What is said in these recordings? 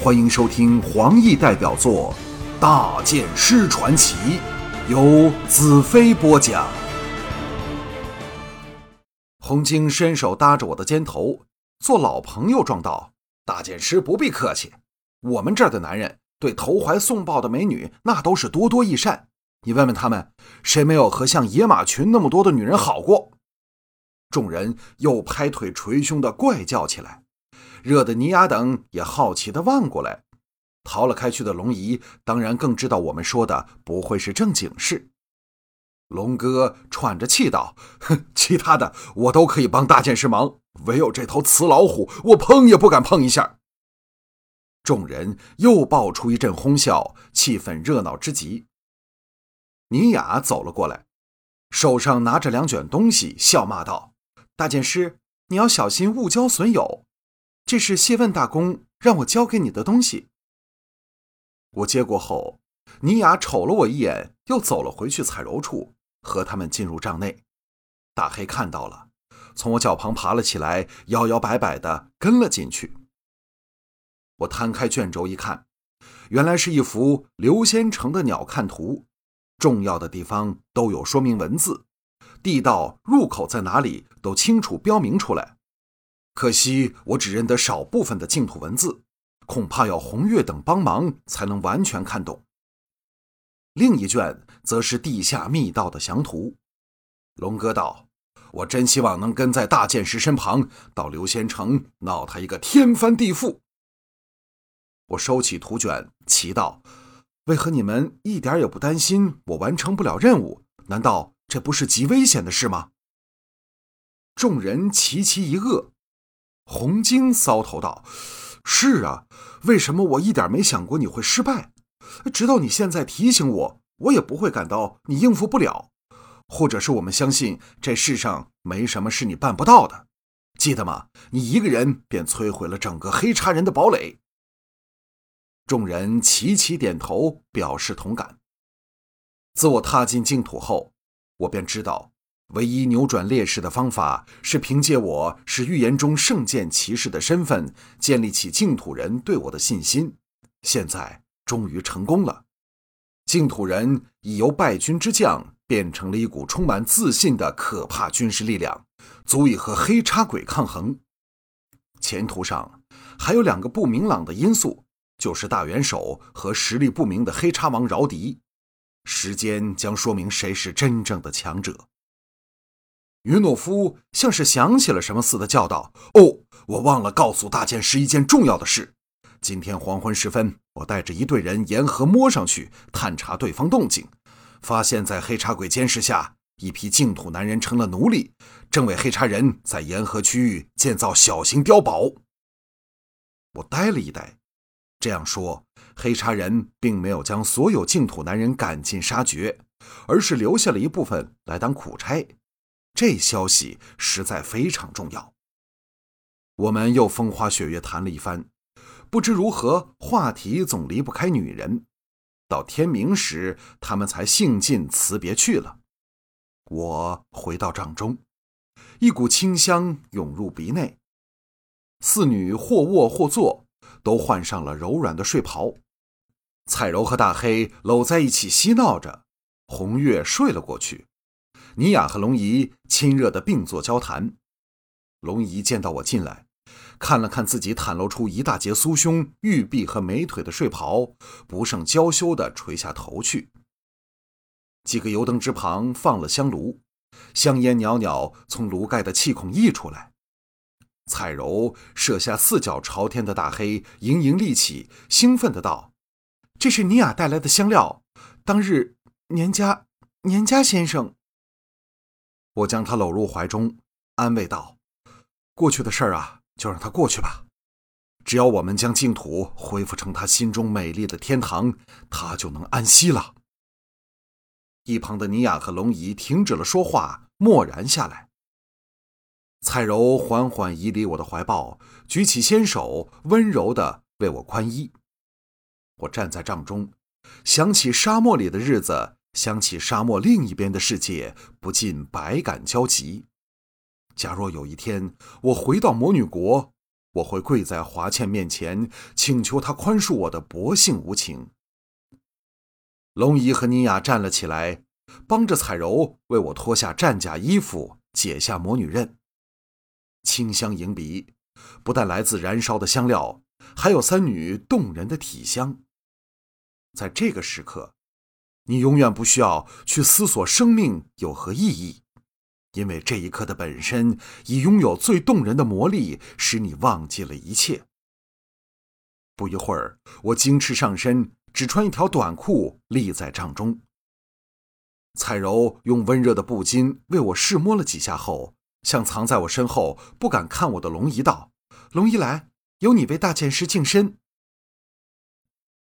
欢迎收听黄奕代表作《大剑师传奇》，由子飞播讲。洪金伸手搭着我的肩头，做老朋友状道：“大剑师不必客气，我们这儿的男人对投怀送抱的美女，那都是多多益善。你问问他们，谁没有和像野马群那么多的女人好过？”众人又拍腿捶胸的怪叫起来，热得尼雅等也好奇的望过来。逃了开去的龙姨当然更知道我们说的不会是正经事。龙哥喘着气道：“哼，其他的我都可以帮大剑师忙，唯有这头雌老虎，我碰也不敢碰一下。”众人又爆出一阵哄笑，气氛热闹之极。尼雅走了过来，手上拿着两卷东西，笑骂道。大剑师，你要小心误交损友。这是谢问大公让我交给你的东西。我接过后，尼雅瞅了我一眼，又走了回去彩柔处，和他们进入帐内。大黑看到了，从我脚旁爬了起来，摇摇摆摆的跟了进去。我摊开卷轴一看，原来是一幅刘先成的鸟瞰图，重要的地方都有说明文字。地道入口在哪里都清楚标明出来，可惜我只认得少部分的净土文字，恐怕要红月等帮忙才能完全看懂。另一卷则是地下密道的详图。龙哥道：“我真希望能跟在大剑师身旁，到刘仙城闹他一个天翻地覆。”我收起图卷，奇道：“为何你们一点也不担心我完成不了任务？难道？”这不是极危险的事吗？众人齐齐一愕。红晶搔头道：“是啊，为什么我一点没想过你会失败？直到你现在提醒我，我也不会感到你应付不了，或者是我们相信这世上没什么是你办不到的。记得吗？你一个人便摧毁了整个黑叉人的堡垒。”众人齐齐点头，表示同感。自我踏进净土后。我便知道，唯一扭转劣势的方法是凭借我是预言中圣剑骑士的身份，建立起净土人对我的信心。现在终于成功了，净土人已由败军之将变成了一股充满自信的可怕军事力量，足以和黑叉鬼抗衡。前途上还有两个不明朗的因素，就是大元首和实力不明的黑叉王饶迪。时间将说明谁是真正的强者。云诺夫像是想起了什么似的叫道：“哦，我忘了告诉大剑师一件重要的事。今天黄昏时分，我带着一队人沿河摸上去探查对方动静，发现，在黑茶鬼监视下，一批净土男人成了奴隶，正为黑茶人在沿河区域建造小型碉堡。”我呆了一呆，这样说。黑茶人并没有将所有净土男人赶尽杀绝，而是留下了一部分来当苦差。这消息实在非常重要。我们又风花雪月谈了一番，不知如何，话题总离不开女人。到天明时，他们才兴尽辞别去了。我回到帐中，一股清香涌入鼻内。四女或卧或坐，都换上了柔软的睡袍。彩柔和大黑搂在一起嬉闹着，红月睡了过去。尼雅和龙姨亲热的并坐交谈。龙姨见到我进来，看了看自己袒露出一大截酥胸、玉臂和美腿的睡袍，不胜娇羞的垂下头去。几个油灯之旁放了香炉，香烟袅袅从炉盖的气孔溢出来。彩柔射下四脚朝天的大黑盈盈立起，兴奋的道。这是尼雅带来的香料。当日年家年家先生，我将他搂入怀中，安慰道：“过去的事儿啊，就让它过去吧。只要我们将净土恢复成他心中美丽的天堂，他就能安息了。”一旁的尼雅和龙姨停止了说话，默然下来。彩柔缓缓移离我的怀抱，举起纤手，温柔的为我宽衣。我站在帐中，想起沙漠里的日子，想起沙漠另一边的世界，不禁百感交集。假若有一天我回到魔女国，我会跪在华倩面前，请求她宽恕我的薄幸无情。龙姨和妮雅站了起来，帮着彩柔为我脱下战甲衣服，解下魔女刃。清香迎鼻，不但来自燃烧的香料，还有三女动人的体香。在这个时刻，你永远不需要去思索生命有何意义。因为这一刻的本身已拥有最动人的魔力，使你忘记了一切。不一会儿，我精翅上身，只穿一条短裤立在帐中。彩柔用温热的布巾为我试摸了几下后，向藏在我身后不敢看我的龙姨道：“龙姨来，由你为大剑师净身。”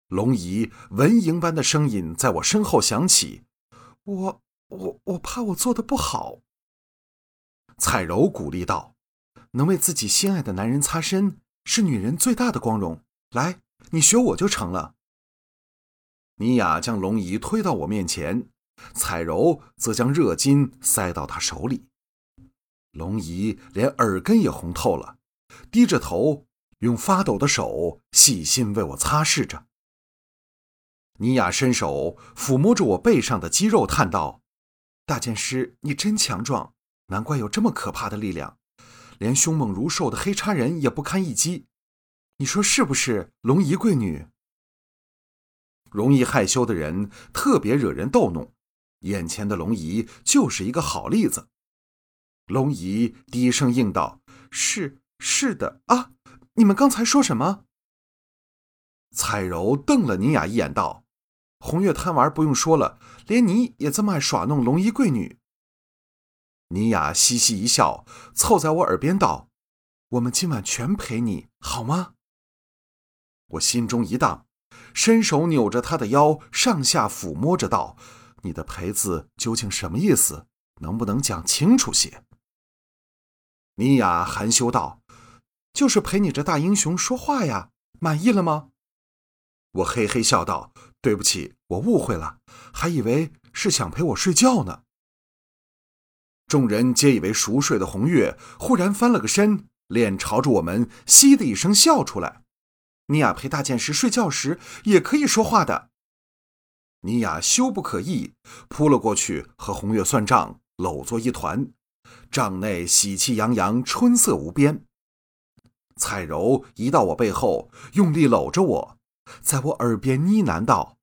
龙姨蚊蝇般的声音在我身后响起：“我我我怕我做的不好。”彩柔鼓励道：“能为自己心爱的男人擦身，是女人最大的光荣。来，你学我就成了。”妮雅将龙姨推到我面前，彩柔则将热巾塞到她手里。龙姨连耳根也红透了，低着头，用发抖的手细心为我擦拭着。妮雅伸手抚摸着我背上的肌肉，叹道：“大剑师，你真强壮。”难怪有这么可怕的力量，连凶猛如兽的黑叉人也不堪一击。你说是不是，龙姨贵女？容易害羞的人特别惹人逗弄，眼前的龙姨就是一个好例子。龙姨低声应道：“是是的啊，你们刚才说什么？”彩柔瞪了倪雅一眼，道：“红月贪玩不用说了，连你也这么爱耍弄龙衣贵女。”妮雅嘻嘻一笑，凑在我耳边道：“我们今晚全陪你好吗？”我心中一荡，伸手扭着她的腰，上下抚摸着道：“你的陪字究竟什么意思？能不能讲清楚些？”妮雅含羞道：“就是陪你这大英雄说话呀，满意了吗？”我嘿嘿笑道：“对不起，我误会了，还以为是想陪我睡觉呢。”众人皆以为熟睡的红月忽然翻了个身，脸朝着我们，嘻的一声笑出来。尼亚陪大剑师睡觉时也可以说话的。尼亚羞不可抑，扑了过去和红月算账，搂作一团。帐内喜气洋洋，春色无边。彩柔移到我背后，用力搂着我，在我耳边呢喃道：“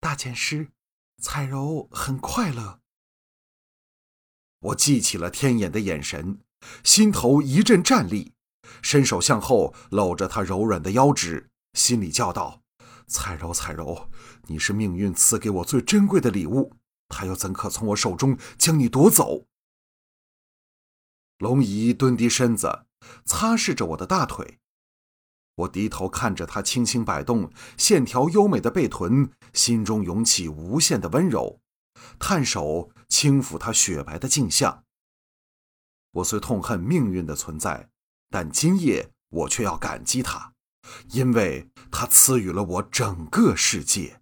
大剑师，彩柔很快乐。”我记起了天眼的眼神，心头一阵战栗，伸手向后搂着她柔软的腰肢，心里叫道：“彩柔，彩柔，你是命运赐给我最珍贵的礼物，他又怎可从我手中将你夺走？”龙姨蹲低身子，擦拭着我的大腿，我低头看着她轻轻摆动线条优美的背臀，心中涌起无限的温柔。探手轻抚她雪白的颈项。我虽痛恨命运的存在，但今夜我却要感激他，因为他赐予了我整个世界。